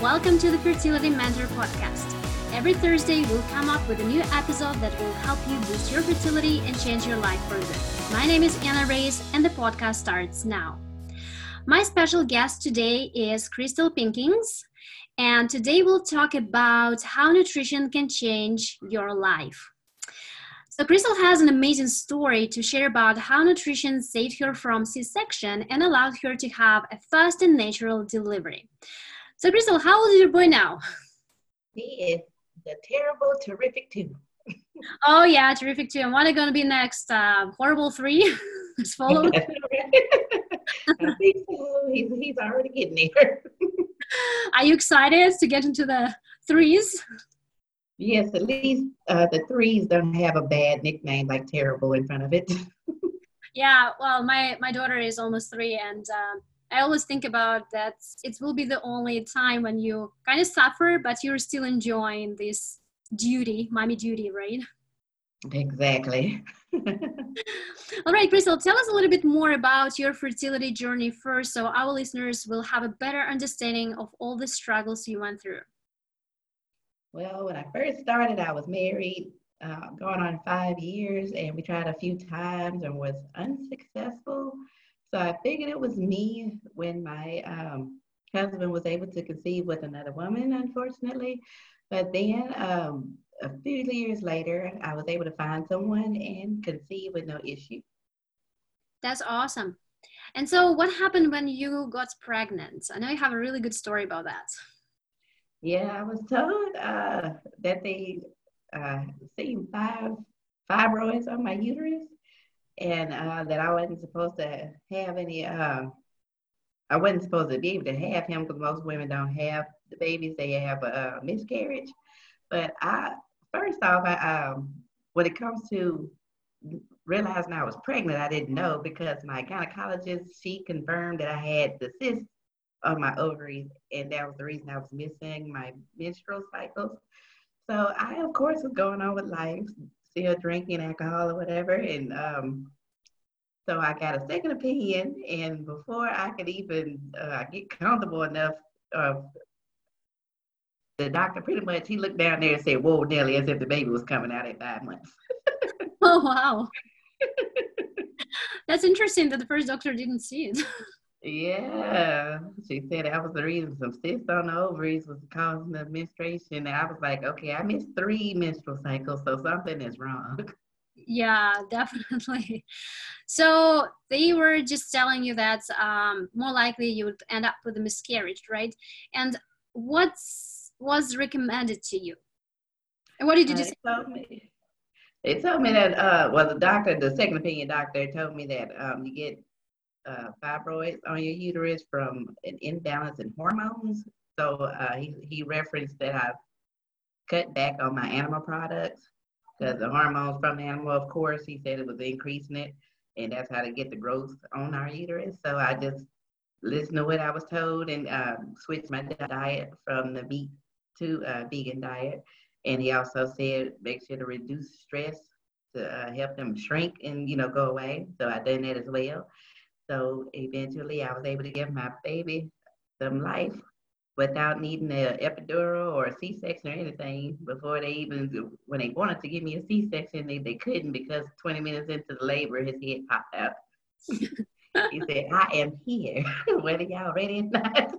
Welcome to the Fertility Mentor podcast. Every Thursday, we'll come up with a new episode that will help you boost your fertility and change your life for good. My name is Anna Reyes, and the podcast starts now. My special guest today is Krystal Pinkins, and today we'll talk about how nutrition can change your life. So, Krystal has an amazing story to share about how nutrition saved her from C section and allowed her to have a fast and natural delivery. So, Krystal, how old is your boy now? He is the terrible, terrific two. oh, yeah, terrific two. And what are going to be next? Uh, horrible three? Let's follow. I think so. He's, he's already getting there. are you excited to get into the threes? Yes, at least uh, the threes don't have a bad nickname like terrible in front of it. yeah, well, my my daughter is almost three, and um, I always think about that. It will be the only time when you kind of suffer, but you're still enjoying this duty, mommy duty, right? Exactly. All right, Krystal, tell us a little bit more about your fertility journey first, so our listeners will have a better understanding of all the struggles you went through. Well, when I first started, I was married, uh, going on five years, and we tried a few times and was unsuccessful. So I figured it was me when my um, husband was able to conceive with another woman, unfortunately. But then um, a few years later, I was able to find someone and conceive with no issue. That's awesome. And so, what happened when you got pregnant? I know you have a really good story about that. Yeah, I was told uh, that they uh, seen five fibroids on my uterus, and uh, that I wasn't supposed to have any. Uh, I wasn't supposed to be able to have him because most women don't have the babies; they have a, miscarriage. But I, first off, I, um, when it comes to realizing I was pregnant, I didn't know because my gynecologist she confirmed that I had the cyst on my ovaries, and that was the reason I was missing my menstrual cycles. So I, of course, was going on with life, still drinking alcohol or whatever, and um, so I got a second opinion, and before I could even uh, get comfortable enough, uh, the doctor pretty much he looked down there and said, "Whoa, Nelly," as if the baby was coming out at five months. oh wow, that's interesting that the first doctor didn't see it. Yeah, she said that was the reason some cysts on the ovaries was causing the menstruation. And I was like, okay, I missed three menstrual cycles, so something is wrong. Yeah, definitely. So they were just telling you that um, more likely you would end up with a miscarriage, right? And what was recommended to you? And what did you uh, say? Told me, they told me that, uh, well, the doctor, the second opinion doctor told me that um, you get uh, fibroids on your uterus from an imbalance in hormones. So uh, he, he referenced that I've cut back on my animal products because the hormones from the animal, of course, he said it was increasing it, and that's how to get the growth on our uterus. So I just listened to what I was told and uh, switched my diet from the meat to a vegan diet. And he also said make sure to reduce stress to uh, help them shrink and you know go away. So I done that as well. So eventually I was able to give my baby some life without needing an epidural or a C-section or anything before they even, when they wanted to give me a C-section, they, they couldn't because 20 minutes into the labor, his head popped out. he said, I am here, whether y'all ready or not.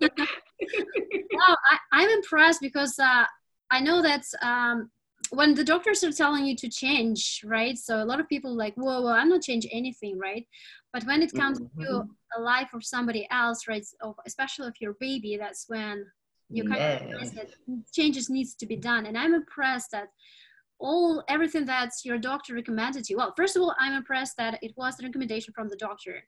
wow, I, am I'm impressed because uh, I know that um, when the doctors are telling you to change, right? So a lot of people like, whoa, whoa, I'm not change anything, right? But when it comes mm-hmm. to a life of somebody else, right? especially if you're a baby, that's when you kind yeah. of realize that changes needs to be done. And I'm impressed that all everything that your doctor recommended you. Well, first of all, I'm impressed that it was the recommendation from the doctor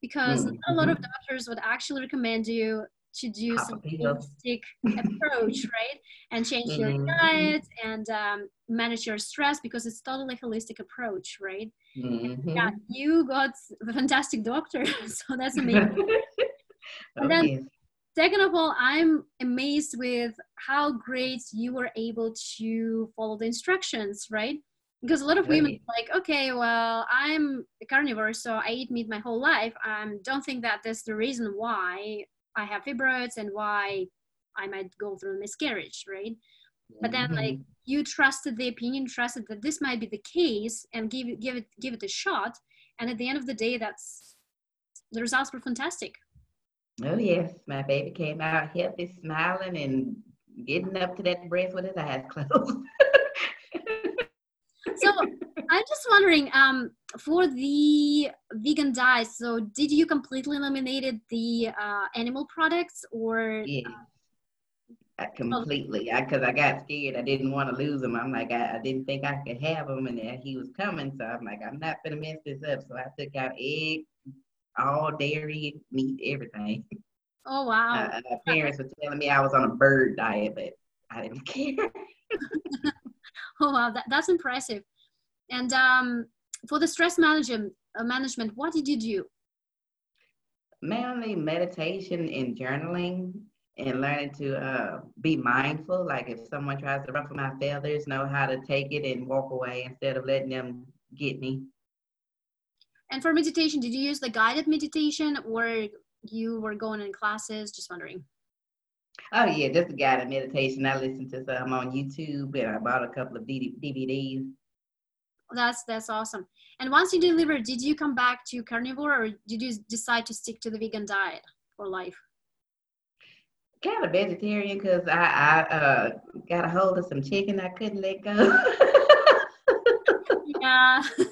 because mm-hmm. a lot of doctors would actually recommend you to do some holistic approach, right? And change mm-hmm. your diet and um, manage your stress because it's totally holistic approach, right? Mm-hmm. Yeah, you got a fantastic doctor, so that's amazing. and then, second of all, I'm amazed with how great you were able to follow the instructions, right? Because a lot of women like, okay, well, I'm a carnivore, so I eat meat my whole life. I um, don't think that that's the reason why I have fibroids and why I might go through a miscarriage, right? But then mm-hmm. like you trusted the opinion, trusted that this might be the case and give it give it give it a shot. And at the end of the day, that's the results were fantastic. Oh yes, my baby came out healthy, smiling and getting up to that breast with his eyes closed. so I'm just wondering, um, for the vegan diet, so did you completely eliminated the uh, animal products or? Yeah. I completely, because I, I, got scared. I didn't want to lose him. I'm like, I, I didn't think I could have him, and he was coming. So I'm like, I'm not gonna mess this up. So I took out egg, all dairy, meat, everything. Oh wow! Uh, my parents were telling me I was on a bird diet, but I didn't care. oh wow, that, that's impressive. And um, for the stress management, uh, management, what did you do? Mainly meditation and journaling and learning to uh, be mindful. Like if someone tries to ruffle my feathers, know how to take it and walk away instead of letting them get me. And for meditation, did you use the guided meditation or you were going in classes? Just wondering. Oh yeah, just a guided meditation. I listened to some on YouTube and I bought a couple of DVDs. That's that's awesome. And once you delivered, did you come back to carnivore or did you decide to stick to the vegan diet for life? Kind of vegetarian because I, I uh, got a hold of some chicken I couldn't let go. yeah.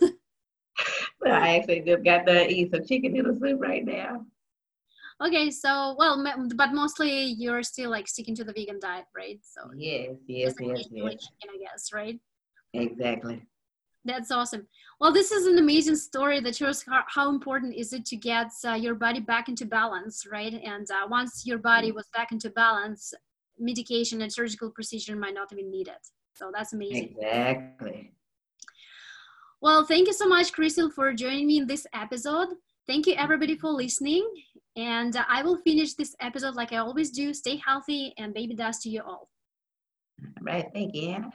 but I actually just got to eat some chicken noodle soup right now. Okay, so well, but mostly you're still like sticking to the vegan diet, right? So yes, yes, yes, yes. Chicken, I guess, right? Exactly. That's awesome. Well, this is an amazing story that shows how, how important is it to get uh, your body back into balance, right? And uh, once your body mm-hmm. was back into balance, medication and surgical procedure might not even needed. So that's amazing. Exactly. Well, thank you so much, Krystal, for joining me in this episode. Thank you, everybody, for listening. And uh, I will finish this episode like I always do. Stay healthy and baby dust to you all. All right. Thank you, Anna.